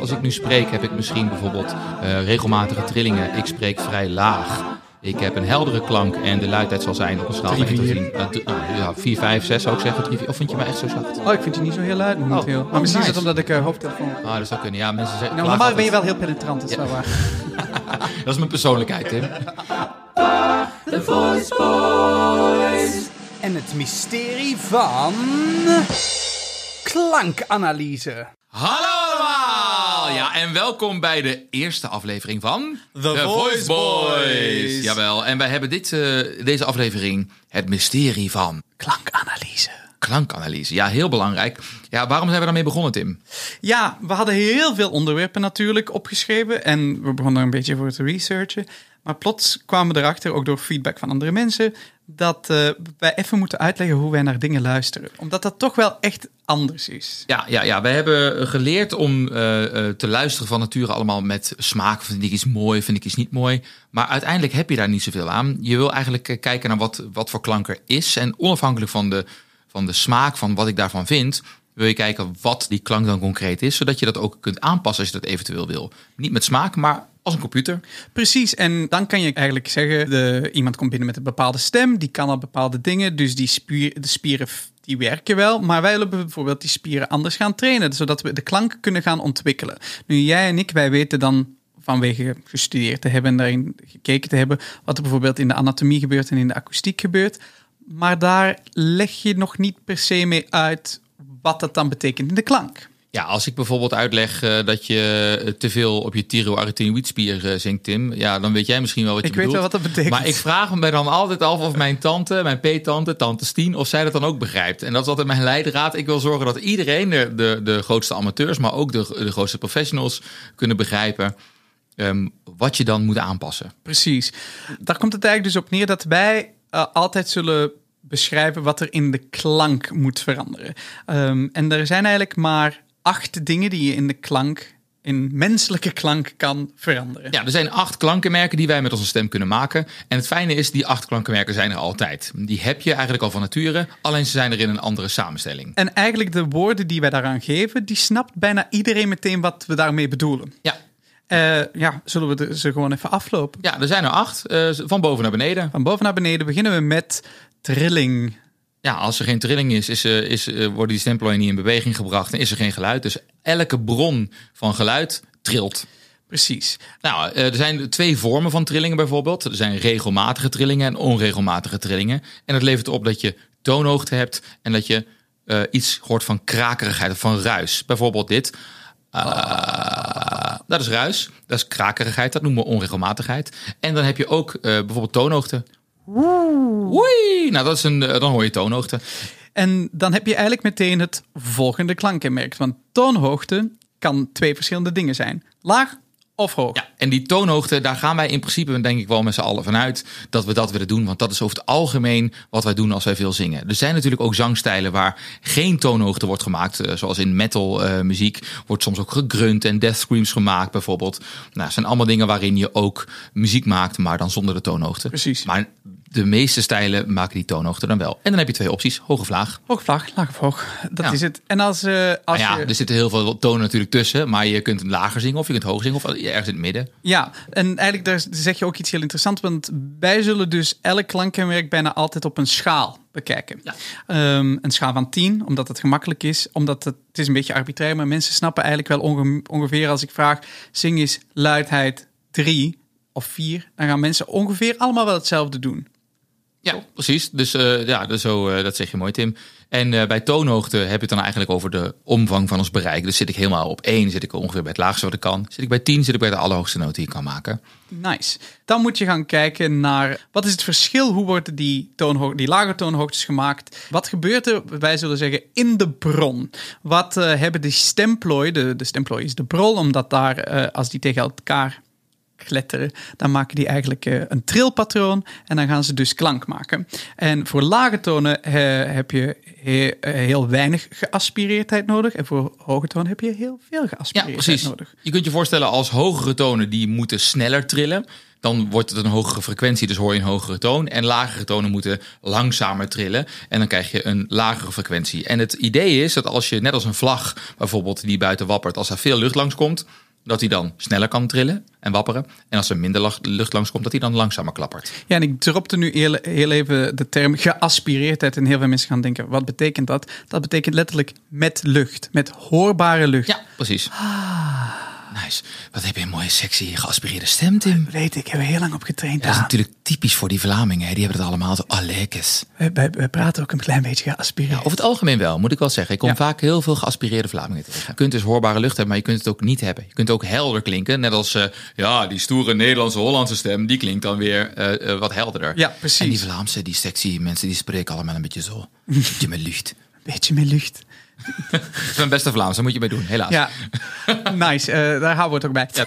Als ik nu spreek, heb ik misschien bijvoorbeeld uh, regelmatige trillingen. Ik spreek vrij laag. Ik heb een heldere klank en de luidheid zal zijn op een schaal van 1 tot 10. Uh, ja, 4, 5, 6 zou ik zeggen. 3, 4. Of vind je me echt zo zacht? Oh, ik vind je niet zo heel luid momenteel. Oh, maar misschien nice. is het omdat ik uh, hoofdtelefoon... Ah, dat zou kunnen. Ja, mensen zeggen... Nou, normaal ben je wel heel penetrant, dat is Ja. wel waar. Dat is mijn persoonlijkheid, Tim. The Voice Boys. En het mysterie van... Klankanalyse. Hallo allemaal! Ja, en welkom bij de eerste aflevering van... The Voice Boys. Jawel, en wij hebben dit, eh, deze aflevering het mysterie van Klankanalyse. klankanalyse. Ja, heel belangrijk. Ja, waarom zijn we daarmee begonnen, Tim? Ja, we hadden heel veel onderwerpen natuurlijk opgeschreven. En we begonnen er een beetje voor te researchen. Maar plots kwamen we erachter, ook door feedback van andere mensen, dat eh, wij even moeten uitleggen hoe wij naar dingen luisteren. Omdat dat toch wel echt anders is. Ja, ja, ja wij hebben geleerd om eh, eh, te luisteren van nature allemaal met smaak. Vind ik iets mooi, vind ik iets niet mooi. Maar uiteindelijk heb je daar niet zoveel aan. Je wil eigenlijk kijken naar wat, wat voor klank er is. En onafhankelijk van de, van de smaak, van wat ik daarvan vind, wil je kijken wat die klank dan concreet is. Zodat je dat ook kunt aanpassen als je dat eventueel wil. Niet met smaak, maar als een computer. Precies, en dan kan je eigenlijk zeggen, de, iemand komt binnen met een bepaalde stem, die kan al bepaalde dingen, dus die spier, de spieren die werken wel, maar wij willen bijvoorbeeld die spieren anders gaan trainen, zodat we de klank kunnen gaan ontwikkelen. Nu, jij en ik, wij weten dan vanwege gestudeerd te hebben en daarin gekeken te hebben, wat er bijvoorbeeld in de anatomie gebeurt en in de akoestiek gebeurt, maar daar leg je nog niet per se mee uit wat dat dan betekent in de klank. Ja, als ik bijvoorbeeld uitleg eh, dat je eh, te veel op je thyroarytenoïdspier eh, zingt, Tim, ja, dan weet jij misschien wel wat je Ik weet bedoelt. wel wat dat betekent. Maar ik vraag me dan altijd af of mijn tante, mijn peettante, tante Stien, of zij dat dan ook begrijpt. En dat is altijd mijn leidraad. Ik wil zorgen dat iedereen, de, de, de grootste amateurs, maar ook de, de grootste professionals, kunnen begrijpen ehm, wat je dan moet aanpassen. Precies. Daar komt het eigenlijk dus op neer dat wij altijd zullen beschrijven wat er in de klank moet veranderen. Ehm, en er zijn eigenlijk maar acht dingen die je in de klank, in menselijke klank, kan veranderen. Ja, er zijn acht klankenmerken die wij met onze stem kunnen maken. En het fijne is, die acht klankenmerken zijn er altijd. Die heb je eigenlijk al van nature, alleen ze zijn er in een andere samenstelling. En eigenlijk de woorden die wij daaraan geven, die snapt bijna iedereen meteen wat we daarmee bedoelen. Ja, Eh, ja, zullen we ze gewoon even aflopen? ja er zijn er acht, eh, van boven naar beneden. Van boven naar beneden beginnen we met trilling. Ja, als er geen trilling is, is, eh, is, eh, worden die stemplooien niet in beweging gebracht en is er geen geluid. Dus elke bron van geluid trilt. Precies. Nou, eh, er zijn twee vormen van trillingen bijvoorbeeld. Er zijn regelmatige trillingen en onregelmatige trillingen. En dat levert op dat je toonhoogte hebt en dat je iets hoort van krakerigheid of van ruis. Bijvoorbeeld dit. Ah, dat is ruis, dat is krakerigheid, dat noemen we onregelmatigheid. En dan heb je ook bijvoorbeeld toonhoogte. Oei, nou dat is een, eh, dan hoor je toonhoogte. En dan heb je eigenlijk meteen het volgende klankenmerk. Want toonhoogte kan twee verschillende dingen zijn. Laag of hoog. Ja, en die toonhoogte, daar gaan wij in principe denk ik wel met z'n allen vanuit dat we dat willen doen. Want dat is over het algemeen wat wij doen als wij veel zingen. Er zijn natuurlijk ook zangstijlen waar geen toonhoogte wordt gemaakt. Eh, Zoals in metal eh, muziek wordt soms ook gegrunt en death screams gemaakt bijvoorbeeld. Nou, dat zijn allemaal dingen waarin je ook muziek maakt, maar dan zonder de toonhoogte. Precies. Maar de meeste stijlen maken die toonhoogte dan wel. En dan heb je twee opties, hoog of laag. Hoog of laag, of hoog. Dat Ja. is het. En als, eh, als Maar ja, je... er zitten heel veel tonen natuurlijk tussen. Maar je kunt lager zingen of je kunt hoog zingen of ergens in het midden. Ja, en eigenlijk daar zeg je ook iets heel interessants. Want wij zullen dus elk klankkenmerk bijna altijd op een schaal bekijken. Ja. Ehm, een schaal van 10, omdat het gemakkelijk is. Omdat het, het is een beetje arbitrair, maar mensen snappen eigenlijk wel onge- ongeveer als ik vraag... zing is luidheid 3 of 4, dan gaan mensen ongeveer allemaal wel hetzelfde doen. Ja, precies. Dus eh, ja, dus zo, eh, dat zeg je mooi, Tim. En eh, bij toonhoogte heb je het dan eigenlijk over de omvang van ons bereik. Dus zit ik helemaal op één, zit ik ongeveer bij het laagste wat ik kan. Zit ik bij 10, zit ik bij de allerhoogste noot die ik kan maken. Nice. Dan moet je gaan kijken naar wat is het verschil, hoe worden die, toonho- die lage toonhoogtes gemaakt? Wat gebeurt er, wij zullen zeggen, in de bron? Wat hebben de stemplooi, de, de stemplooi is de brol, omdat daar, als die tegen elkaar kletteren, dan maken die eigenlijk eh, een trilpatroon en dan gaan ze dus klank maken. En voor lage tonen eh, heb je eh, heel weinig geaspireerdheid nodig en voor hoge tonen heb je heel veel Ja, geaspireerdheid precies. nodig. Je kunt je voorstellen als hogere tonen die moeten sneller trillen. Dan wordt het een hogere frequentie, dus hoor je een hogere toon. En lagere tonen moeten langzamer trillen. En dan krijg je een lagere frequentie. En het idee is dat als je, net als een vlag bijvoorbeeld, die buiten wappert, als er veel lucht langskomt, dat hij dan sneller kan trillen en wapperen. En als er minder lucht langskomt, dat hij dan langzamer klappert. Ja, en ik dropte nu heel, heel even de term geaspireerdheid en heel veel mensen gaan denken, wat betekent dat? Dat betekent letterlijk met lucht, met hoorbare lucht. Ja, precies. Nice. Wat heb je een mooie, sexy, geaspireerde stem, Tim. Weet ik, hebben we heel lang op getraind. Dat is Ja, natuurlijk typisch voor die Vlamingen. Hè? Die hebben het allemaal zo alekes. wij, wij- wij praten ook een klein beetje geaspireerd. Over het algemeen wel, moet ik wel zeggen. Ik kom Ja. vaak heel veel geaspireerde Vlamingen tegen. Je kunt dus hoorbare lucht hebben, maar je kunt het ook niet hebben. Je kunt ook helder klinken. Net als, eh, ja, die stoere Nederlandse Hollandse stem, die klinkt dan weer eh, eh, wat helderder. Ja, precies. En die Vlaamse, die sexy mensen, die spreken allemaal een beetje zo. Een beetje met lucht. Een beetje meer lucht. Dat is mijn beste Vlaams, daar moet je mee doen, helaas. Ja, nice. eh, daar houden we het ook bij.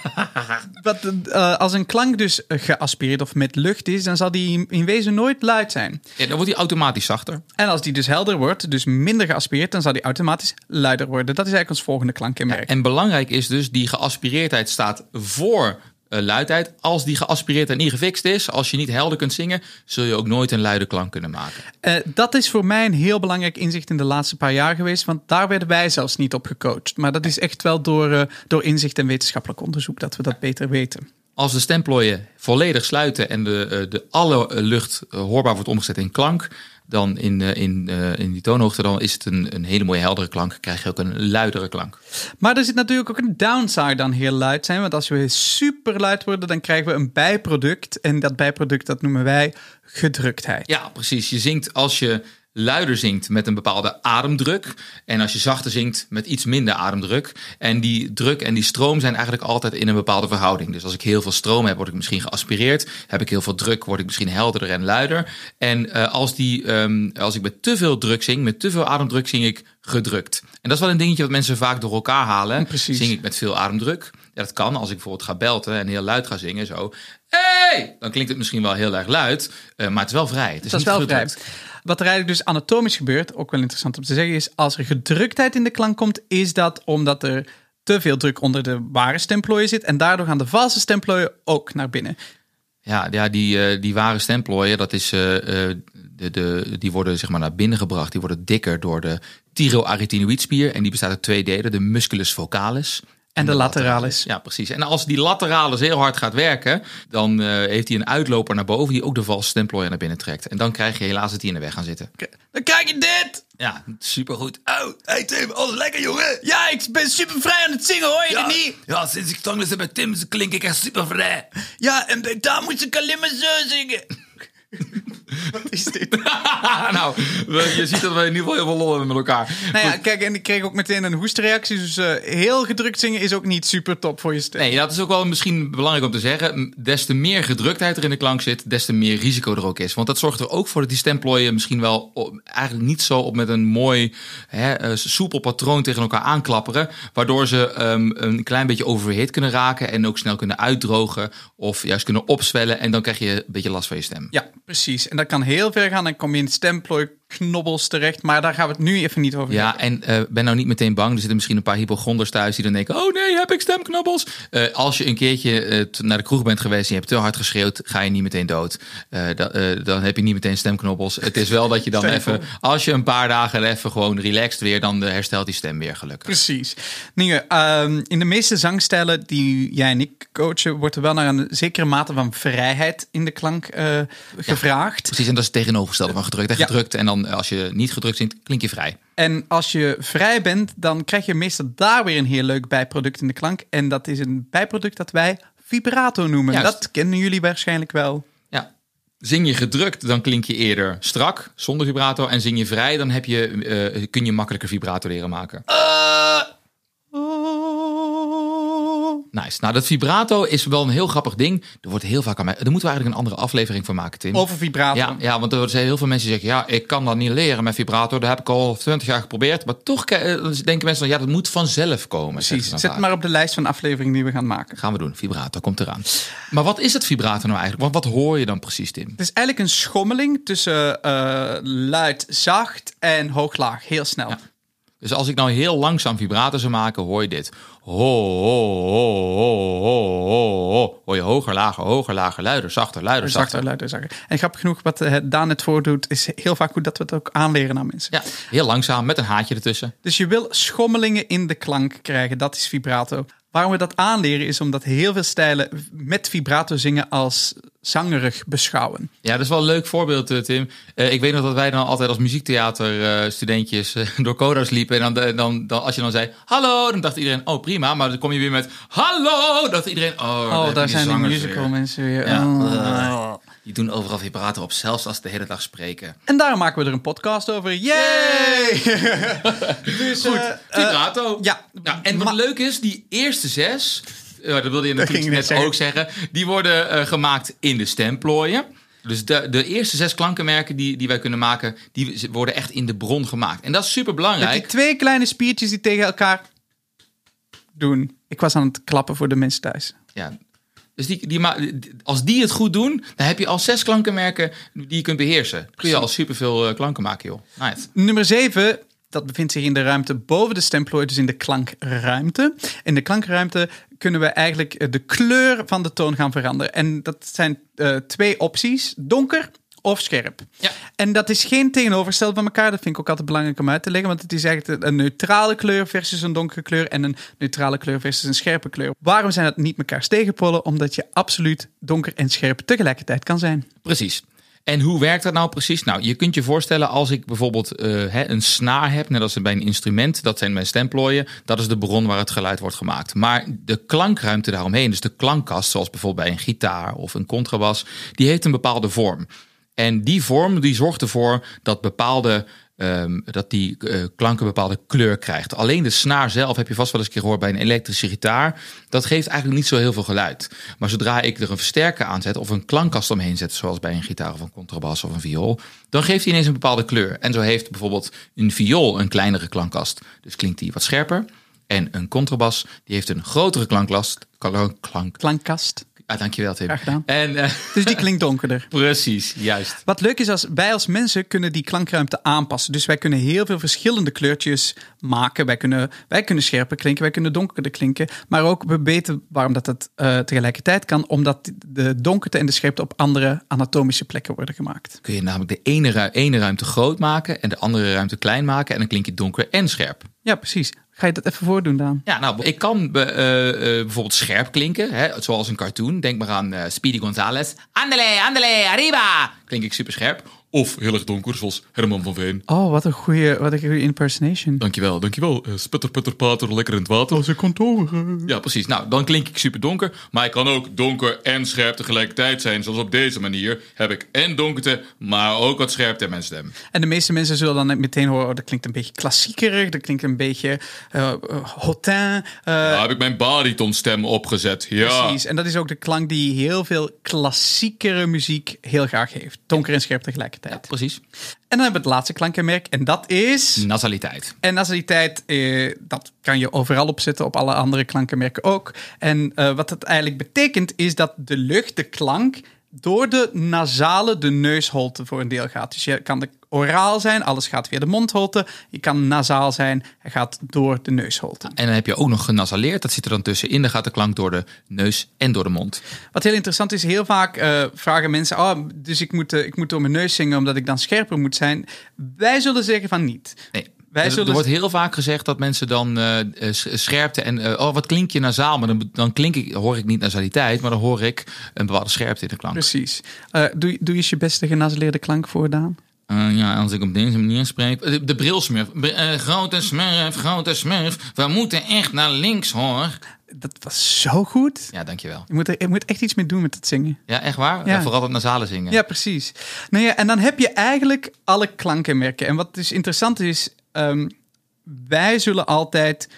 Wat, eh, als een klank dus geaspireerd of met lucht is, dan zal die in wezen nooit luid zijn. Ja, dan wordt hij automatisch zachter. En als die dus helder wordt, dus minder geaspireerd, dan zal die automatisch luider worden. Dat is eigenlijk ons volgende klankkenmerk. En belangrijk is dus, die geaspireerdheid staat voor luidheid. Als die geaspireerdheid niet gefixt is, als je niet helder kunt zingen, zul je ook nooit een luide klank kunnen maken. Eh, dat is voor mij een heel belangrijk inzicht in de laatste paar jaar geweest, want daar werden wij zelfs niet op gecoacht. Maar dat is echt wel door, eh, door inzicht en wetenschappelijk onderzoek dat we dat beter weten. Als de stemplooien volledig sluiten en de, eh, de alle eh, lucht eh, hoorbaar wordt omgezet in klank, dan in, eh, in, eh, in die toonhoogte, dan is het een, een hele mooie heldere klank. Krijg je ook een luidere klank. Maar er zit natuurlijk ook een downside aan heel luid zijn. Want als we super luid worden, dan krijgen we een bijproduct. En dat bijproduct, dat noemen wij gedruktheid. Ja, precies. Je zingt als je luider zingt met een bepaalde ademdruk. En als je zachter zingt met iets minder ademdruk. En die druk en die stroom zijn eigenlijk altijd in een bepaalde verhouding. Dus als ik heel veel stroom heb, word ik misschien geaspireerd. Heb ik heel veel druk, word ik misschien helderder en luider. En eh, als, die, ehm, als ik met te veel druk zing, met te veel ademdruk, zing ik gedrukt. En dat is wel een dingetje wat mensen vaak door elkaar halen. Precies. Zing ik met veel ademdruk. Ja, dat kan als ik bijvoorbeeld ga belten en heel luid ga zingen. Zo, hey! Dan klinkt het misschien wel heel erg luid, eh, maar het is wel vrij. Het is Dat is wel vrij. Wat er eigenlijk dus anatomisch gebeurt, ook wel interessant om te zeggen, is als er gedruktheid in de klank komt, is dat omdat er te veel druk onder de ware stemplooien zit. En daardoor gaan de valse stemplooien ook naar binnen. Ja, ja die, eh, die ware stemplooien, dat is, eh, de, de, die worden zeg maar naar binnen gebracht. Die worden dikker door de thyroarytenoïdspier. En die bestaat uit twee delen, de musculus vocalis. En de lateralis. Ja, precies. En als die lateralis heel hard gaat werken, dan eh, heeft hij een uitloper naar boven die ook de valse stemplooien naar binnen trekt. En dan krijg je helaas dat die in de weg gaan zitten. Dan krijg je dit! Ja, supergoed. Oh, hey Tim, alles lekker jongen. Ja, ik ben super vrij aan het zingen, hoor je Ja, het niet? ja, sinds ik zangles heb met Tim klink ik echt super vrij. Ja, en bij daar moet ik alleen maar zo zingen. Wat is dit? nou, we- je ziet dat we in ieder geval heel veel lol hebben met elkaar. Nou ja, kijk, en ik kreeg ook meteen een hoestreactie. Dus eh, heel gedrukt zingen is ook niet super top voor je stem. Nee, dat is ook wel misschien belangrijk om te zeggen. Des te meer gedruktheid er in de klank zit, des te meer risico er ook is. Want dat zorgt er ook voor dat die stemplooien misschien wel op- eigenlijk niet zo op met een mooi hè, eh, soepel patroon tegen elkaar aanklapperen. Waardoor ze ehm, een klein beetje overhit kunnen raken en ook snel kunnen uitdrogen of juist kunnen opzwellen. En dan krijg je een beetje last van je stem. Ja, precies. En dat kan heel ver gaan. Dan kom je in stemplooiknobbels terecht. Maar daar gaan we het nu even niet over Ja, en eh, ben nou niet meteen bang. Er zitten misschien een paar hypochonders thuis die dan denken... oh nee, heb ik stemknobbels? Eh, als je een keertje eh, naar de kroeg bent geweest... en je hebt te hard geschreeuwd, ga je niet meteen dood. Da- dan heb je niet meteen stemknobbels. Het is wel dat je dan even... als je een paar dagen even gewoon relaxed weer... dan herstelt die stem weer gelukkig. Precies. Nienke, ehm, in de meeste zangstijlen die jij en ik coachen... wordt er wel naar een zekere mate van vrijheid in de klank gevraagd. Precies, en dat is het tegenovergestelde van gedrukt. En gedrukt en dan eh, als je niet gedrukt zingt, klink je vrij. En als je vrij bent, dan krijg je meestal daar weer een heel leuk bijproduct in de klank. En dat is een bijproduct dat wij vibrato noemen. Juist. Dat kennen jullie waarschijnlijk wel. Ja. Zing je gedrukt, dan klink je eerder strak, zonder vibrato. En zing je vrij, dan heb je, eh, kun je makkelijker vibrato leren maken. Nice. Nou, dat vibrato is wel een heel grappig ding. Er wordt heel vaak aan mij. Daar moeten we eigenlijk een andere aflevering van maken, Tim. Over vibrato. Ja, ja, want er zijn heel veel mensen die zeggen: ja, ik kan dat niet leren met vibrato. Dat heb ik al 20 jaar geprobeerd. Maar toch eh, denken mensen: ja, dat moet vanzelf komen. Precies. dan Zet het maar op de lijst van afleveringen die we gaan maken. Gaan we doen. Vibrato komt eraan. Maar wat is het vibrato nou eigenlijk? Want wat hoor je dan precies, Tim? Het is eigenlijk een schommeling tussen eh, luid, zacht en hoog-laag. Heel snel. Ja. Dus als ik nou heel langzaam vibrato zou maken, hoor je dit. Ho, ho, ho, ho, ho, ho, ho. Hoor je hoger, lager, hoger, lager, luider, zachter, luider, zachter. Zachter, luider, zachter. En grappig genoeg, wat eh, Daan het voordoet, is heel vaak goed dat we het ook aanleren aan mensen. Ja, heel langzaam met een haatje ertussen. Dus je wil schommelingen in de klank krijgen. Dat is vibrato. Waarom we dat aanleren is omdat heel veel stijlen met vibrato zingen als zangerig beschouwen. Ja, dat is wel een leuk voorbeeld, eh, Tim. Eh, ik weet nog dat wij dan altijd als muziektheaterstudentjes eh, door codo's liepen. En dan, dan, dan, als je dan zei, hallo, dan dacht iedereen, oh prima. Maar dan kom je weer met, hallo, dan dacht iedereen, oh, daar Oh, daar zijn zangers musical weer. mensen weer. Ja. Oh. Die doen overal vibrato op, zelfs als ze de hele dag spreken. En daarom maken we er een podcast over. Yay! dus, Goed, eh, vibrato. ja. Nou, en wat leuk is, die eerste zes, eh, dat wilde je natuurlijk net ook zeggen, die worden gemaakt in de stemplooien. Dus de, de eerste zes klankenmerken die, die wij kunnen maken, die worden echt in de bron gemaakt. En dat is super Met belangrijk. die twee kleine spiertjes die tegen elkaar doen. Ik was aan het klappen voor de mensen thuis. Ja. Dus die, die, als die het goed doen, dan heb je al zes klankenmerken die je kunt beheersen. Kun je al superveel uh, klanken maken, joh. Nice. Nummer 7, dat bevindt zich in de ruimte boven de stemplooi, dus in de klankruimte. In de klankruimte kunnen we eigenlijk eh, de kleur van de toon gaan veranderen. En dat zijn eh, twee opties: donker of scherp. Ja. En dat is geen tegenovergestelde van elkaar. Dat vind ik ook altijd belangrijk om uit te leggen. Want het is eigenlijk een neutrale kleur versus een donkere kleur. En een neutrale kleur versus een scherpe kleur. Waarom zijn dat niet mekaars tegenpolen? Omdat je absoluut donker en scherp tegelijkertijd kan zijn. Precies. En hoe werkt dat nou precies? Nou, je kunt je voorstellen als ik bijvoorbeeld eh, een snaar heb, net als bij een instrument, dat zijn mijn stemplooien, dat is de bron waar het geluid wordt gemaakt. Maar de klankruimte daaromheen, dus de klankkast, zoals bijvoorbeeld bij een gitaar of een contrabas, die heeft een bepaalde vorm. En die vorm die zorgt ervoor dat bepaalde ehm, dat die eh, klank een bepaalde kleur krijgt. Alleen de snaar zelf heb je vast wel eens een keer gehoord bij een elektrische gitaar. Dat geeft eigenlijk niet zo heel veel geluid. Maar zodra ik er een versterker aan zet of een klankkast omheen zet, zoals bij een gitaar of een contrabas of een viool, dan geeft hij ineens een bepaalde kleur. En zo heeft bijvoorbeeld een viool een kleinere klankkast. Dus klinkt die wat scherper. En een contrabas die heeft een grotere klanklast. Klank, klank. Klankkast. Ah, dankjewel Tim. Graag gedaan. En Dus die klinkt donkerder. precies, juist. Wat leuk is, als wij als mensen kunnen die klankruimte aanpassen. Dus wij kunnen heel veel verschillende kleurtjes maken. Wij kunnen, wij kunnen scherper klinken, wij kunnen donkerder klinken. Maar ook we weten waarom dat het eh, tegelijkertijd kan. Omdat de donkerte en de scherpte op andere anatomische plekken worden gemaakt. kun je namelijk de ene, ru- ene ruimte groot maken en de andere ruimte klein maken. En dan klink je donker en scherp. Ja, precies. Ga je dat even voordoen, Daan? Ja, nou, ik kan eh, eh, bijvoorbeeld scherp klinken, hè, zoals een cartoon. Denk maar aan eh, Speedy Gonzales. Andele, andele, arriba! Klink ik super scherp. Of heel erg donker, zoals Herman van Veen. Oh, wat een goede, wat een goede impersonation. Dankjewel, dankjewel. Uh, spetter, putter, pater, lekker in het water. Ze kantoor. Ja, precies. Nou, dan klink ik super donker. Maar ik kan ook donker en scherp tegelijkertijd zijn. Zoals op deze manier heb ik en donkerte, maar ook wat scherpte in mijn stem. En de meeste mensen zullen dan meteen horen, oh, dat klinkt een beetje klassiekerig, dat klinkt een beetje eh eh, hotin. eh, Daar heb ik mijn baritonstem opgezet. Ja. Precies, en dat is ook de klank die heel veel klassiekere muziek heel graag heeft. Donker en scherp tegelijkertijd. Ja, precies. En dan hebben we het laatste klankkenmerk en dat is... Nasaliteit. En nasaliteit, eh, dat kan je overal opzetten, op alle andere klankenmerken ook. En eh, wat dat eigenlijk betekent, is dat de lucht, de klank, door de nasale, de neusholte voor een deel gaat. Dus je kan de oraal zijn, alles gaat via de mondholte. Je kan nasaal zijn, hij gaat door de neusholte. En dan heb je ook nog genasaleerd. Dat zit er dan tussenin. Dan gaat de klank door de neus en door de mond. Wat heel interessant is, heel vaak eh, vragen mensen: Oh, dus ik moet, eh, ik moet door mijn neus zingen omdat ik dan scherper moet zijn. Wij zullen zeggen van niet. Nee. Wij zullen- er wordt heel vaak gezegd dat mensen dan s- scherpte en oh wat klink je nasaal, maar dan, dan klink ik, hoor ik niet nasaliteit, maar dan hoor ik een bepaalde scherpte in de klank. Precies. Eh, doe, doe eens je beste genasaleerde klank voor, Daan. Eh, ja, als ik op deze manier spreek. De, de brilsmurf. Br- eh, grote smurf, grote smurf. We moeten echt naar links hoor. Dat was zo goed. Ja, dankjewel. Je moet, er, je moet echt iets mee doen met het zingen. Ja, echt waar? Ja. Ja. vooral het nasale zingen. Ja, precies. Nou ja, en dan heb je eigenlijk alle klankenmerken. En wat dus interessant is, ehm, wij zullen altijd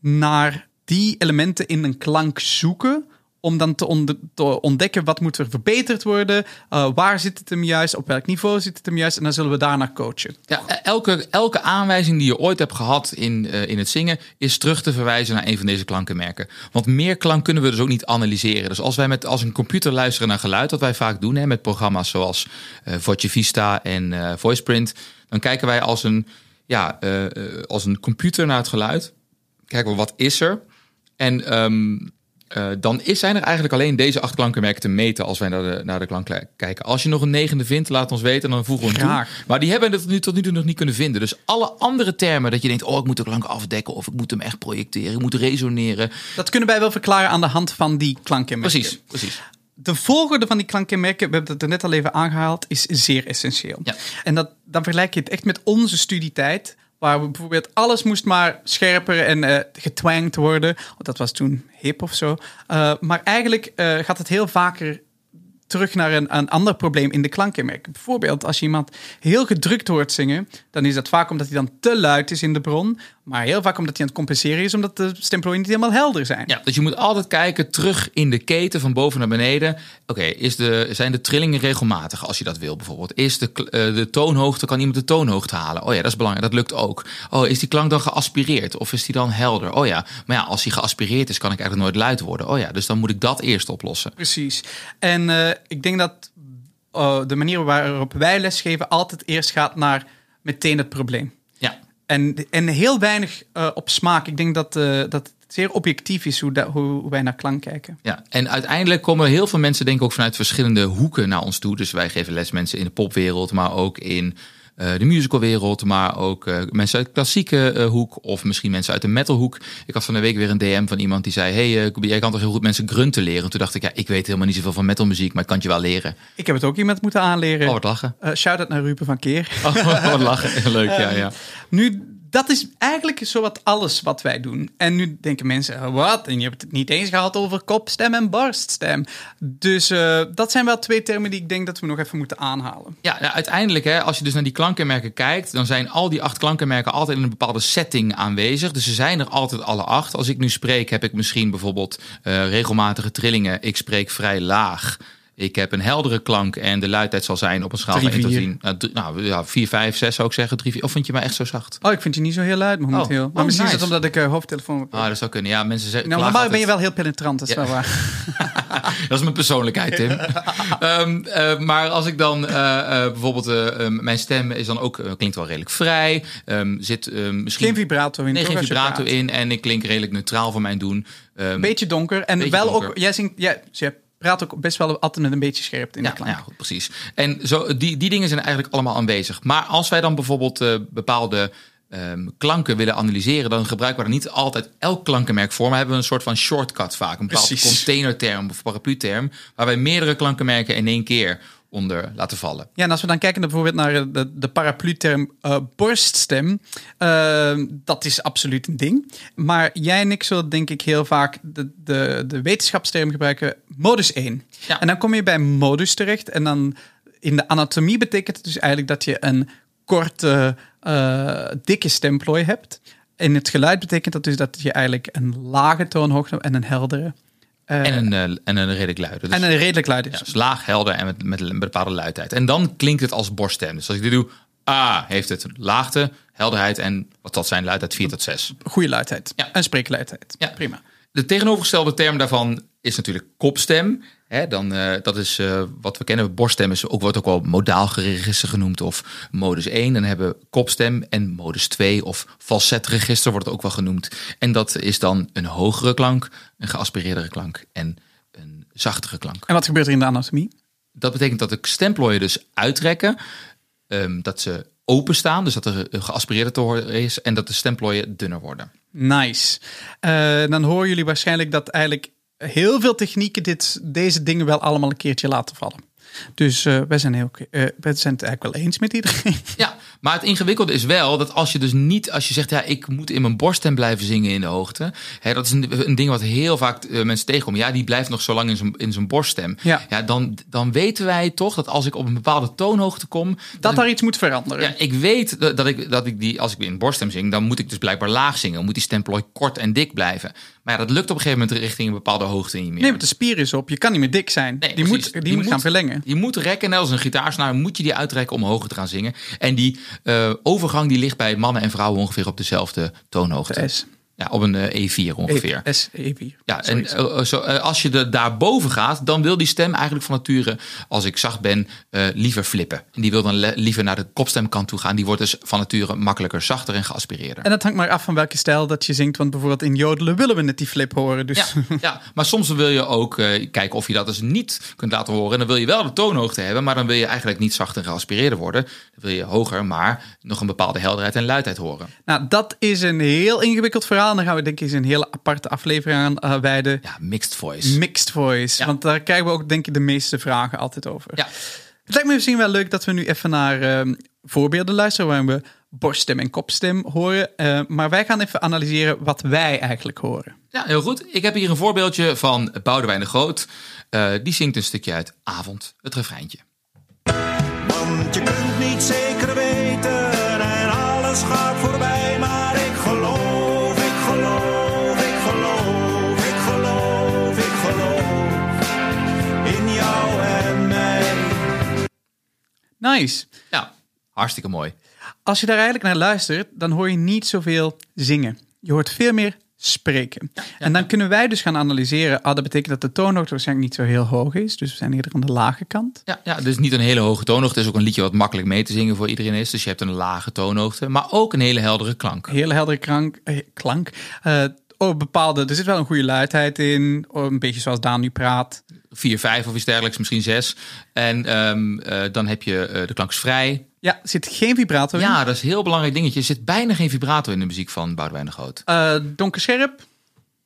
naar die elementen in een klank zoeken om dan te, ontdekken wat moet er verbeterd worden, uh, waar zit het hem juist, op welk niveau zit het hem juist en dan zullen we daarnaar coachen. Ja, e- elke, elke aanwijzing die je ooit hebt gehad in, uh, in het zingen is terug te verwijzen naar een van deze klankenmerken. Want meer klank kunnen we dus ook niet analyseren. Dus als wij met als een computer luisteren naar geluid, wat wij vaak doen hè, met programma's zoals uh, Voce Vista en VoicePrint, dan kijken wij als een, ja, als een computer naar het geluid. Kijken we wat is er. En um, uh, dan is, zijn er eigenlijk alleen deze acht klankenmerken te meten als wij naar de, naar de klank kijken. Als je nog een negende vindt, laat ons weten, dan voegen we hem toe. Maar die hebben we tot nu, tot nu toe nog niet kunnen vinden. Dus alle andere termen dat je denkt, oh, ik moet de klank afdekken of ik moet hem echt projecteren, ik moet resoneren. Dat kunnen wij wel verklaren aan de hand van die klankenmerken. Precies, precies. De volgorde van die klankenmerken, we hebben het er net al even aangehaald, is zeer essentieel. Ja. En dat, dan vergelijk je het echt met onze studietijd. Waar we bijvoorbeeld alles moest maar scherper en uh, getwanged worden. Dat was toen hip of zo. Uh, maar eigenlijk uh, gaat het heel vaker terug naar een, een ander probleem in de klankenmerk. Bijvoorbeeld als je iemand heel gedrukt hoort zingen, dan is dat vaak omdat hij dan te luid is in de bron. Maar heel vaak omdat hij aan het compenseren is, omdat de stemplooien niet helemaal helder zijn. Ja, dus je moet altijd kijken terug in de keten van boven naar beneden. Oké, is de zijn de trillingen regelmatig als je dat wil bijvoorbeeld? Is de, uh, de toonhoogte, kan iemand de toonhoogte halen? Oh ja, dat is belangrijk, dat lukt ook. Oh, is die klank dan geaspireerd of is die dan helder? Oh ja, maar ja, als die geaspireerd is, kan ik eigenlijk nooit luid worden. Oh ja, dus dan moet ik dat eerst oplossen. Precies. En uh, ik denk dat uh, de manier waarop wij lesgeven altijd eerst gaat naar meteen het probleem. En, en heel weinig uh, op smaak. Ik denk dat, uh, dat het zeer objectief is hoe, hoe wij naar klank kijken. Ja, en uiteindelijk komen heel veel mensen, denk ik, ook vanuit verschillende hoeken naar ons toe. Dus wij geven les mensen in de popwereld, maar ook in de musicalwereld, maar ook uh, mensen uit de klassieke uh, hoek of misschien mensen uit de metalhoek. Ik had van de week weer een DM van iemand die zei: Hey, jij kan toch heel goed mensen grunten leren? Toen dacht ik: Ja, ik weet helemaal niet zoveel van metalmuziek, maar ik kan het je wel leren. Ik heb het ook iemand moeten aanleren. Oh, wat lachen. shout out naar Ruben van Keer. Oh, wat lachen. Leuk, ja, ja. Nu, dat is eigenlijk zowat alles wat wij doen. En nu denken mensen, wat? En je hebt het niet eens gehad over kopstem en borststem. Dus uh, dat zijn wel twee termen die ik denk dat we nog even moeten aanhalen. Ja, uiteindelijk, hè, als je dus naar die klankenmerken kijkt, dan zijn al die acht klankenmerken altijd in een bepaalde setting aanwezig. Dus ze zijn er altijd alle acht. Als ik nu spreek, heb ik misschien bijvoorbeeld uh, regelmatige trillingen. Ik spreek vrij laag. Ik heb een heldere klank en de luidheid zal zijn op een schaal van 1 tot 10. Nou, nou ja, 4, 5, 6 zou ik zeggen. 3, 4. Of vind je mij echt zo zacht? Oh, ik vind je niet zo heel luid momenteel. Oh, maar oh, misschien nice. is het omdat ik uh, hoofdtelefoon heb. Ah, dat zou kunnen. Ja, mensen zeggen. Nou, normaal ben je wel heel penetrant, dat is Ja. wel waar. dat is mijn persoonlijkheid, Tim. um, uh, maar als ik dan uh, bijvoorbeeld um, mijn stem is dan ook klinkt wel redelijk vrij, um, zit misschien Geen vibrato in. nee, geen vibrato in en ik klink redelijk neutraal voor mijn doen. Een beetje donker. En wel donker. ook, jij zingt, ja, je praat ook best wel altijd een beetje scherpte in Ja, de klank. ja, goed, precies. En zo, die, die dingen zijn eigenlijk allemaal aanwezig. Maar als wij dan bijvoorbeeld uh, bepaalde um, klanken willen analyseren, dan gebruiken we er niet altijd elk klankenmerk voor, maar hebben we een soort van shortcut vaak. Een bepaalde Precies. containerterm of paraplu-term, waar wij meerdere klankenmerken in één keer onder laten vallen. Ja, en als we dan kijken naar bijvoorbeeld naar de, de paraplu-term uh, borststem, uh, dat is absoluut een ding. Maar jij en ik zullen denk ik heel vaak de, de, de wetenschapsterm gebruiken, modus 1. Ja. En dan kom je bij modus terecht en dan in de anatomie betekent het dus eigenlijk dat je een korte, uh, dikke stemplooi hebt. In het geluid betekent dat dus dat je eigenlijk een lage toonhoogte en een heldere... Uh, en, een, uh, en een redelijk luide. Dus, en een redelijk luide. Ja, dus laag, helder en met, met een bepaalde luidheid. En dan klinkt het als borststem. Dus als ik dit doe, A heeft het laagte, helderheid en wat dat zijn, luidheid 4 tot 6. Goede luidheid. Ja. En spreekluidheid. Ja. Prima. De tegenovergestelde term daarvan is natuurlijk kopstem. Hè, dan, uh, dat is uh, wat we kennen. Borststem is ook, wordt ook wel modaal register genoemd of modus 1. Dan hebben we kopstem en modus 2 of falsetregister wordt het ook wel genoemd. En dat is dan een hogere klank, een geaspireerdere klank en een zachtere klank. En wat gebeurt er in de anatomie? Dat betekent dat de stemplooien dus uittrekken, um, dat ze openstaan, dus dat er geaspireerder te horen is en dat de stemplooien dunner worden. Nice. Uh, dan horen jullie waarschijnlijk dat eigenlijk heel veel technieken dit, deze dingen wel allemaal een keertje laten vallen. Dus eh, wij, zijn heel, eh, wij zijn het eigenlijk wel eens met iedereen. Ja, maar het ingewikkelde is wel dat als je dus niet, als je zegt, ja, ik moet in mijn borststem blijven zingen in de hoogte. Hè, dat is een, een ding wat heel vaak eh, mensen tegenkomen. Ja, die blijft nog zo lang in zijn, in zijn borststem. Ja. ja dan, dan weten wij toch dat als ik op een bepaalde toonhoogte kom. Dat daar iets moet veranderen. Ja, ik weet dat dat ik, dat ik die, als ik in borststem zing, dan moet ik dus blijkbaar laag zingen. Dan moet die stemplooi kort en dik blijven. Maar ja, dat lukt op een gegeven moment richting een bepaalde hoogte niet meer. Nee, want de spier is op. Je kan niet meer dik zijn. Nee, die, precies. moet, die, moet gaan verlengen. Je moet rekken, net als een gitaarsnaar, moet je die uitrekken om hoger te gaan zingen. En die eh, overgang die ligt bij mannen en vrouwen ongeveer op dezelfde toonhoogte. De. Ja, op een eh, E4 ongeveer. E, S, E4. Ja, en eh, zo, eh, als je er daarboven gaat, dan wil die stem eigenlijk van nature, als ik zacht ben, liever flippen. En die wil dan liever naar de kopstemkant toe gaan. Die wordt dus van nature makkelijker zachter en geaspireerder. En dat hangt maar af van welke stijl dat je zingt. Want bijvoorbeeld in Jodelen willen we net die flip horen. Dus Ja, ja, maar soms wil je ook kijken of je dat dus niet kunt laten horen. En dan wil je wel de toonhoogte hebben, maar dan wil je eigenlijk niet zacht en geaspireerder worden. Dan wil je hoger, maar nog een bepaalde helderheid en luidheid horen. nou, dat is een heel ingewikkeld verhaal. Daar gaan we denk ik eens een hele aparte aflevering aan uh, wijden. Ja, mixed voice. Mixed voice. Ja. Want daar krijgen we ook denk ik de meeste vragen altijd over. Ja, Het lijkt me misschien wel leuk dat we nu even naar ehm, voorbeelden luisteren waarin we borststem en kopstem horen. Eh, maar wij gaan even analyseren wat wij eigenlijk horen. ja, heel goed. Ik heb hier een voorbeeldje van Boudewijn de Groot. Eh, die zingt een stukje uit Avond, het refreintje. Want je kunt niet zeker weten en alles gaat voorbij. Maar Nice. Ja, hartstikke mooi. Als je daar eigenlijk naar luistert, dan hoor je niet zoveel zingen. Je hoort veel meer spreken. en dan kunnen wij dus gaan analyseren. Ah, dat betekent dat de toonhoogte waarschijnlijk niet zo heel hoog is. Dus we zijn eerder aan de lage kant. Ja, ja, dus niet een hele hoge toonhoogte. Het is ook een liedje wat makkelijk mee te zingen voor iedereen is. Dus je hebt een lage toonhoogte, maar ook een hele heldere klank. Hele heldere krank, eh, klank. Eh, oh, bepaalde, er zit wel een goede luidheid in. Oh, een beetje zoals Daan nu praat. 4, 5 of iets dergelijks, misschien 6. En ehm, eh, dan heb je eh, de klanksvrij. Ja, er zit geen vibrato in. Ja, dat is een heel belangrijk dingetje. Er zit bijna geen vibrato in de muziek van Boudewijn de Groot. Eh, donker scherp.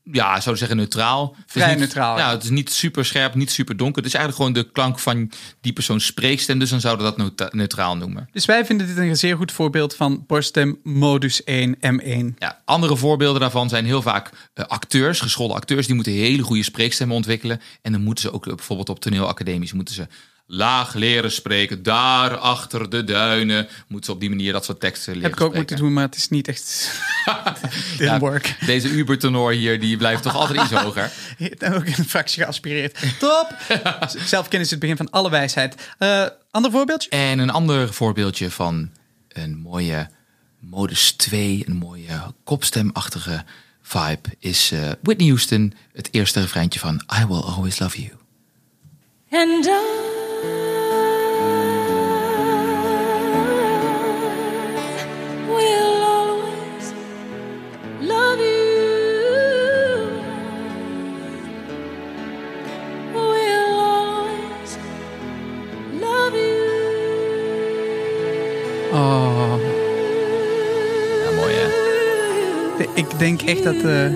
Ja, zou zeggen neutraal. Vrij niet- neutraal, ja. Het is niet super scherp, niet super donker. Het is eigenlijk gewoon de klank van die persoon spreekstem. Dus dan zouden we dat neutra- neutraal noemen. Dus wij vinden dit een zeer goed voorbeeld van borststem modus 1 M1. Ja, andere voorbeelden daarvan zijn heel vaak eh, acteurs, geschoolde acteurs. Die moeten hele goede spreekstemmen ontwikkelen. En dan moeten ze ook eh, bijvoorbeeld op toneelacademies moeten ze laag leren spreken. Daar achter de duinen moeten ze op die manier dat soort teksten leren Heb ik ook spreken. moeten doen, maar het is niet echt... Ja, work. Deze Uber-tenor hier, die blijft toch altijd iets hoger. Ook in een fractie geaspireerd. Top! Zelfkennis is het begin van alle wijsheid. Eh, ander voorbeeldje? En een ander voorbeeldje van een mooie modus 2, een mooie kopstemachtige vibe, is eh, Whitney Houston, het eerste refreintje van I Will Always Love You. And I Oh, Ja, mooi hè? ik denk echt dat eh,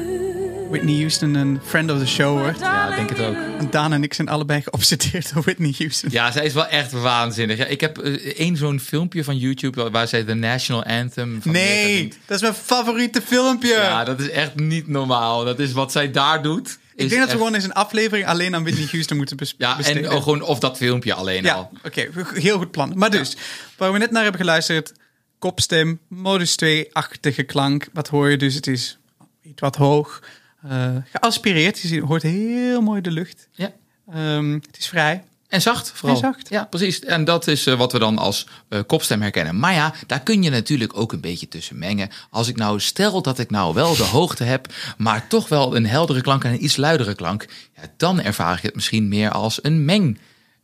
Whitney Houston een friend of the show wordt. Ja, ik denk het ook. En Daan en ik zijn allebei geobsedeerd door Whitney Houston. Ja, zij is wel echt waanzinnig. Ja, ik heb eh, één zo'n filmpje van YouTube waar zij de National Anthem van Nee, dat is mijn favoriete filmpje. Ja, dat is echt niet normaal. Dat is wat zij daar doet. Ik denk dat we gewoon eens een aflevering alleen aan Whitney Houston moeten bes Ja, besteden. en ook gewoon of dat filmpje alleen Ja, al. oké, heel goed plan. Maar dus, waar we net naar hebben geluisterd, kopstem, modus 2-achtige klank. Wat hoor je dus? Het is iets wat hoog, eh, geaspireerd. Je hoort heel mooi de lucht. Ja. Ehm, het is vrij. En zacht vooral. En zacht. Ja, precies. En dat is eh, wat we dan als eh, kopstem herkennen. Maar ja, daar kun je natuurlijk ook een beetje tussen mengen. Als ik nou stel dat ik nou wel de hoogte heb, maar toch wel een heldere klank en een iets luidere klank, ja, dan ervaar ik het misschien meer als een meng.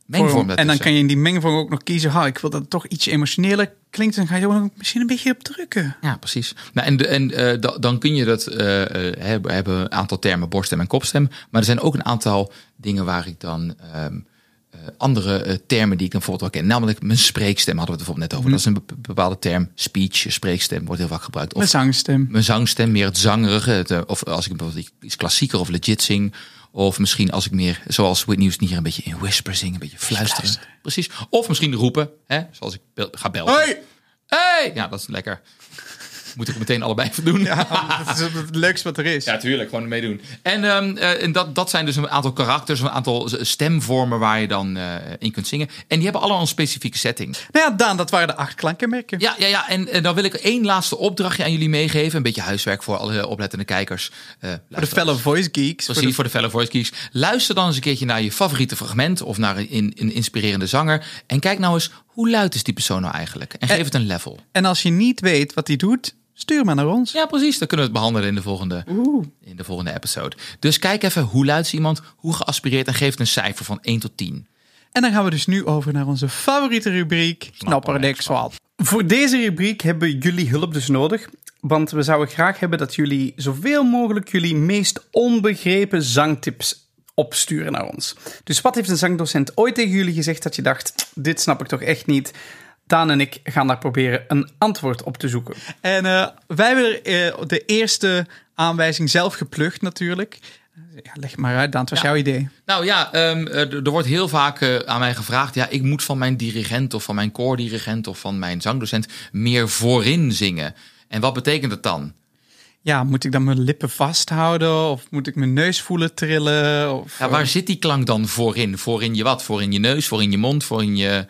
Mengvorm en dan kan je in die mengvorm ook nog kiezen. Ha, ik wil dat het toch iets emotioneler klinkt. Dan ga je ook misschien een beetje op drukken. Ja, precies. Nou, en de, en eh, da- dan kun je dat hebben, hebben een aantal termen, borststem en kopstem. Maar er zijn ook een aantal dingen waar ik dan ehm, eh, andere eh, termen die ik dan bijvoorbeeld wel ken. Namelijk mijn spreekstem hadden we het bijvoorbeeld net over. Dat is een be- bepaalde term. Speech, spreekstem wordt heel vaak gebruikt. Of Mijn zangstem. mijn zangstem, meer het zangerige. Het, eh, of als ik bijvoorbeeld iets klassieker of legit zing. Of misschien als ik meer, zoals Whitney Houston hier, een beetje in whisper zing, een beetje fluisteren. Precies. Of misschien roepen, hè, zoals ik ga bellen. Hoi! Hey! Ja, dat is lekker. Moet ik meteen allebei even doen. Dat is het leukste wat er is. Ja, tuurlijk, gewoon meedoen. En, ehm, eh, en dat, dat zijn dus een aantal karakters, een aantal stemvormen waar je dan eh, in kunt zingen. En die hebben allemaal een specifieke setting. Nou ja, Daan, dat waren de acht klankenmerken. Ja, ja, ja. En, eh, dan wil ik één laatste opdrachtje aan jullie meegeven. Een beetje huiswerk voor alle oplettende kijkers. Eh, Voor de fellow voice geeks. Precies, voor de- voor de fellow voice geeks. Luister dan eens een keertje naar je favoriete fragment of naar een, een, een inspirerende zanger. En kijk nou eens, hoe luid is die persoon nou eigenlijk? En geef het een level. En als je niet weet wat hij doet, stuur maar naar ons. Ja, precies. Dan kunnen we het behandelen in de volgende, in de volgende episode. Dus kijk even hoe luid is iemand, hoe geaspireerd en geef het een cijfer van 1 tot 10. En dan gaan we dus nu over naar onze favoriete rubriek, Knapperdik Swap. Voor deze rubriek hebben jullie hulp dus nodig. Want we zouden graag hebben dat jullie zoveel mogelijk jullie meest onbegrepen zangtips opsturen naar ons. Dus wat heeft een zangdocent ooit tegen jullie gezegd dat je dacht, dit snap ik toch echt niet? Daan en ik gaan daar proberen een antwoord op te zoeken. En eh, wij hebben eh, de eerste aanwijzing zelf geplukt natuurlijk. Ja, leg maar uit, Daan, het was Ja. jouw idee. Nou ja, ehm, er er wordt heel vaak eh, aan mij gevraagd: ja, ik moet van mijn dirigent of van mijn koordirigent of van mijn zangdocent meer voorin zingen. En wat betekent dat dan? Ja, moet ik dan mijn lippen vasthouden of moet ik mijn neus voelen trillen? Of, Ja, waar zit die klank dan voorin? Voorin je wat? Voorin je neus, voorin je mond, voorin je.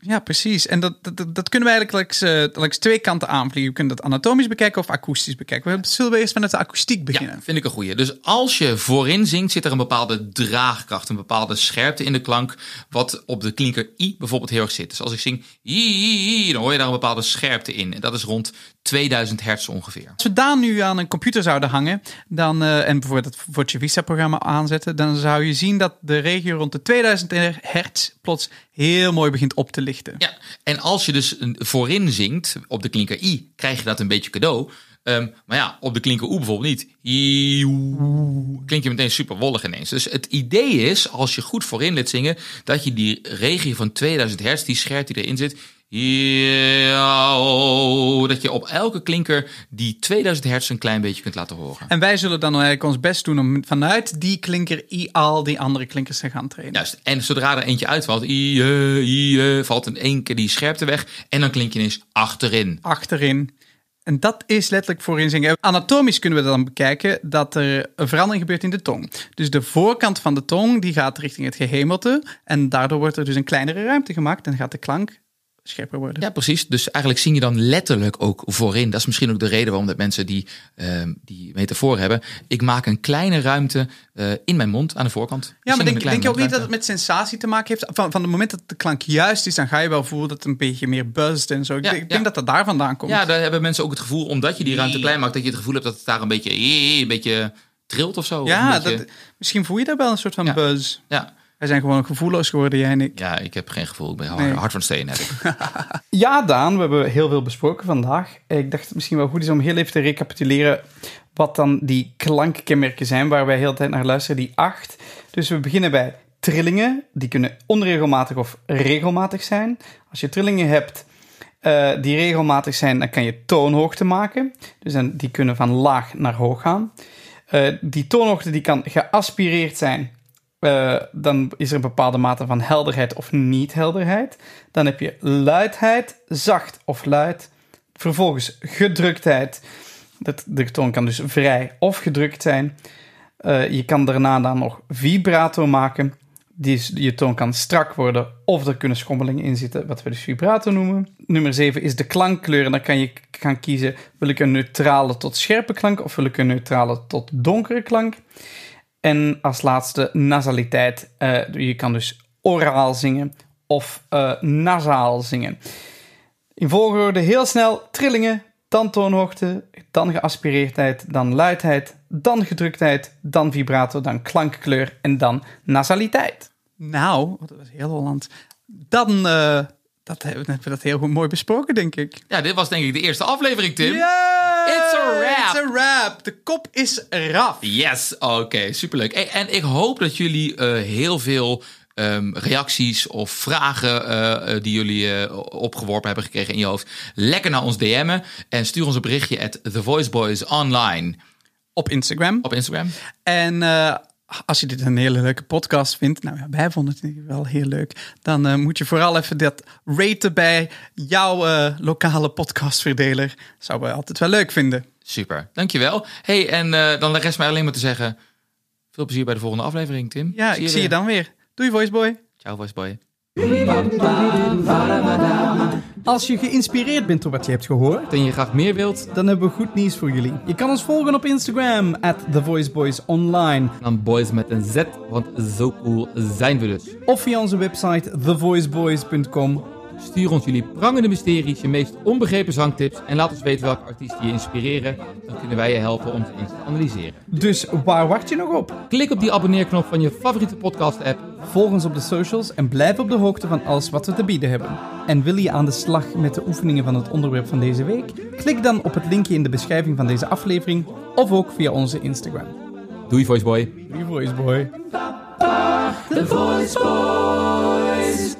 Ja, precies. En dat, dat, dat- kunnen we eigenlijk langs, eh, langs twee kanten aanvliegen. We kunnen dat anatomisch bekijken of akoestisch bekijken. We zullen we eerst vanuit de akoestiek beginnen. Ja, vind ik een goeie. Dus als je voorin zingt, zit er een bepaalde draagkracht, een bepaalde scherpte in de klank, wat op de klinker i bijvoorbeeld heel erg zit. Dus als ik zing i, dan hoor je daar een bepaalde scherpte in. En dat is rond 2000 hertz ongeveer. Als we Daan nu aan een computer zouden hangen dan, eh, en bijvoorbeeld het Voce Vista-programma aanzetten, dan zou je zien dat de regio rond de 2000 hertz plots heel mooi begint op te lichten. Ja, en als je dus voorin zingt op de klinker i, krijg je dat een beetje cadeau. Ehm, maar ja, op de klinker oe bijvoorbeeld niet. I, oe, klink je meteen super wollig ineens. Dus het idee is, als je goed voorin liet zingen, dat je die regio van 2000 hertz, die scherpte die erin zit, oh, dat je op elke klinker die 2000 hertz een klein beetje kunt laten horen. En wij zullen dan eigenlijk ons best doen om vanuit die klinker i al die andere klinkers te gaan trainen. Juist. En zodra er eentje uitvalt, i, eh, i, eh, valt in één keer die scherpte weg en dan klink je ineens achterin. achterin. En dat is letterlijk voorin zingen. Anatomisch kunnen we dan bekijken dat er een verandering gebeurt in de tong. Dus de voorkant van de tong die gaat richting het gehemelte. En daardoor wordt er dus een kleinere ruimte gemaakt en gaat de klank scherper worden. Ja, precies. Dus eigenlijk zing je dan letterlijk ook voorin. Dat is misschien ook de reden waarom dat mensen die, ehm, die metafoor hebben. Ik maak een kleine ruimte eh, in mijn mond aan de voorkant. Ja, maar denk, denk je ook niet dat het met sensatie te maken heeft? Van, van het moment dat de klank juist is, dan ga je wel voelen dat het een beetje meer buzzt en zo. Ik Ja, denk, ja. denk dat dat daar vandaan komt. Ja, daar hebben mensen ook het gevoel, omdat je die ruimte klein maakt, dat je het gevoel hebt dat het daar een beetje, een beetje trilt of zo. Ja, beetje- dat, misschien voel je daar wel een soort van Ja. buzz. ja. Wij zijn gewoon gevoelloos geworden, jij en ik. ja, ik heb geen gevoel. Ik ben Nee. hard van steen. Heb ik. Ja, Daan, we hebben heel veel besproken vandaag. Ik dacht het misschien wel goed is om heel even te recapituleren wat dan die klankkenmerken zijn waar wij heel de tijd naar luisteren, die acht. Dus we beginnen bij trillingen. Die kunnen onregelmatig of regelmatig zijn. Als je trillingen hebt eh, die regelmatig zijn, dan kan je toonhoogte maken. Dus dan, die kunnen van laag naar hoog gaan. Eh, die toonhoogte die kan geaspireerd zijn. Eh, dan is er een bepaalde mate van helderheid of niet-helderheid. Dan heb je luidheid, zacht of luid. Vervolgens gedruktheid. Dat, de toon kan dus vrij of gedrukt zijn. Eh, je kan daarna dan nog vibrato maken. Die je toon kan strak worden of er kunnen schommelingen in zitten, wat we dus vibrato noemen. Nummer 7 is de klankkleur. En dan kan je gaan kiezen, wil ik een neutrale tot scherpe klank of wil ik een neutrale tot donkere klank. En als laatste nasaliteit. Eh, je kan dus oraal zingen of eh, nasaal zingen. In volgorde heel snel trillingen, dan toonhoogte, dan geaspireerdheid, dan luidheid, dan gedruktheid, dan vibrato, dan klankkleur en dan nasaliteit. Nou, dat was heel Holland. Dan eh, dat hebben, we dat heel mooi besproken, denk ik. Ja, dit was denk ik de eerste aflevering, Tim. Yeah! It's a wrap. It's a wrap. De kop is eraf. Yes, oké, superleuk. En, en ik hoop dat jullie eh, heel veel ehm, reacties of vragen eh, eh, die jullie opgeworpen hebben gekregen in je hoofd, lekker naar ons DM'en en stuur ons een berichtje at The Voice Boys online Op Instagram. op Instagram. En als je dit een hele leuke podcast vindt, nou ja, wij vonden het geval heel leuk, dan eh, moet je vooral even dat raten bij jouw eh, lokale podcastverdeler. Zouden we altijd wel leuk vinden. Super, dankjewel. hey, en eh, dan rest mij alleen maar te zeggen... veel plezier bij de volgende aflevering, Tim. Ja, ik zie je dan weer. Doei, Voiceboy. Ciao, voiceboy. Als je geïnspireerd bent door wat je hebt gehoord, En je graag meer wilt, dan hebben we goed nieuws voor jullie. Je kan ons volgen op Instagram, at TheVoiceBoysOnline. dan boys met een Z, want zo cool zijn we dus. Of via onze website thevoiceboys.com. Stuur ons jullie prangende mysteries, je meest onbegrepen zangtips en laat ons weten welke artiesten je inspireren. Dan kunnen wij je helpen om ze eens te analyseren. Dus waar wacht je nog op? Klik op die abonneerknop van je favoriete podcast-app. Volg ons op de socials en blijf op de hoogte van alles wat we te bieden hebben. En wil je aan de slag met de oefeningen van het onderwerp van deze week? Klik dan op het linkje in de beschrijving van deze aflevering of ook via onze Instagram. Doei, voiceboy. Doei, Voiceboy. The Voice Boys.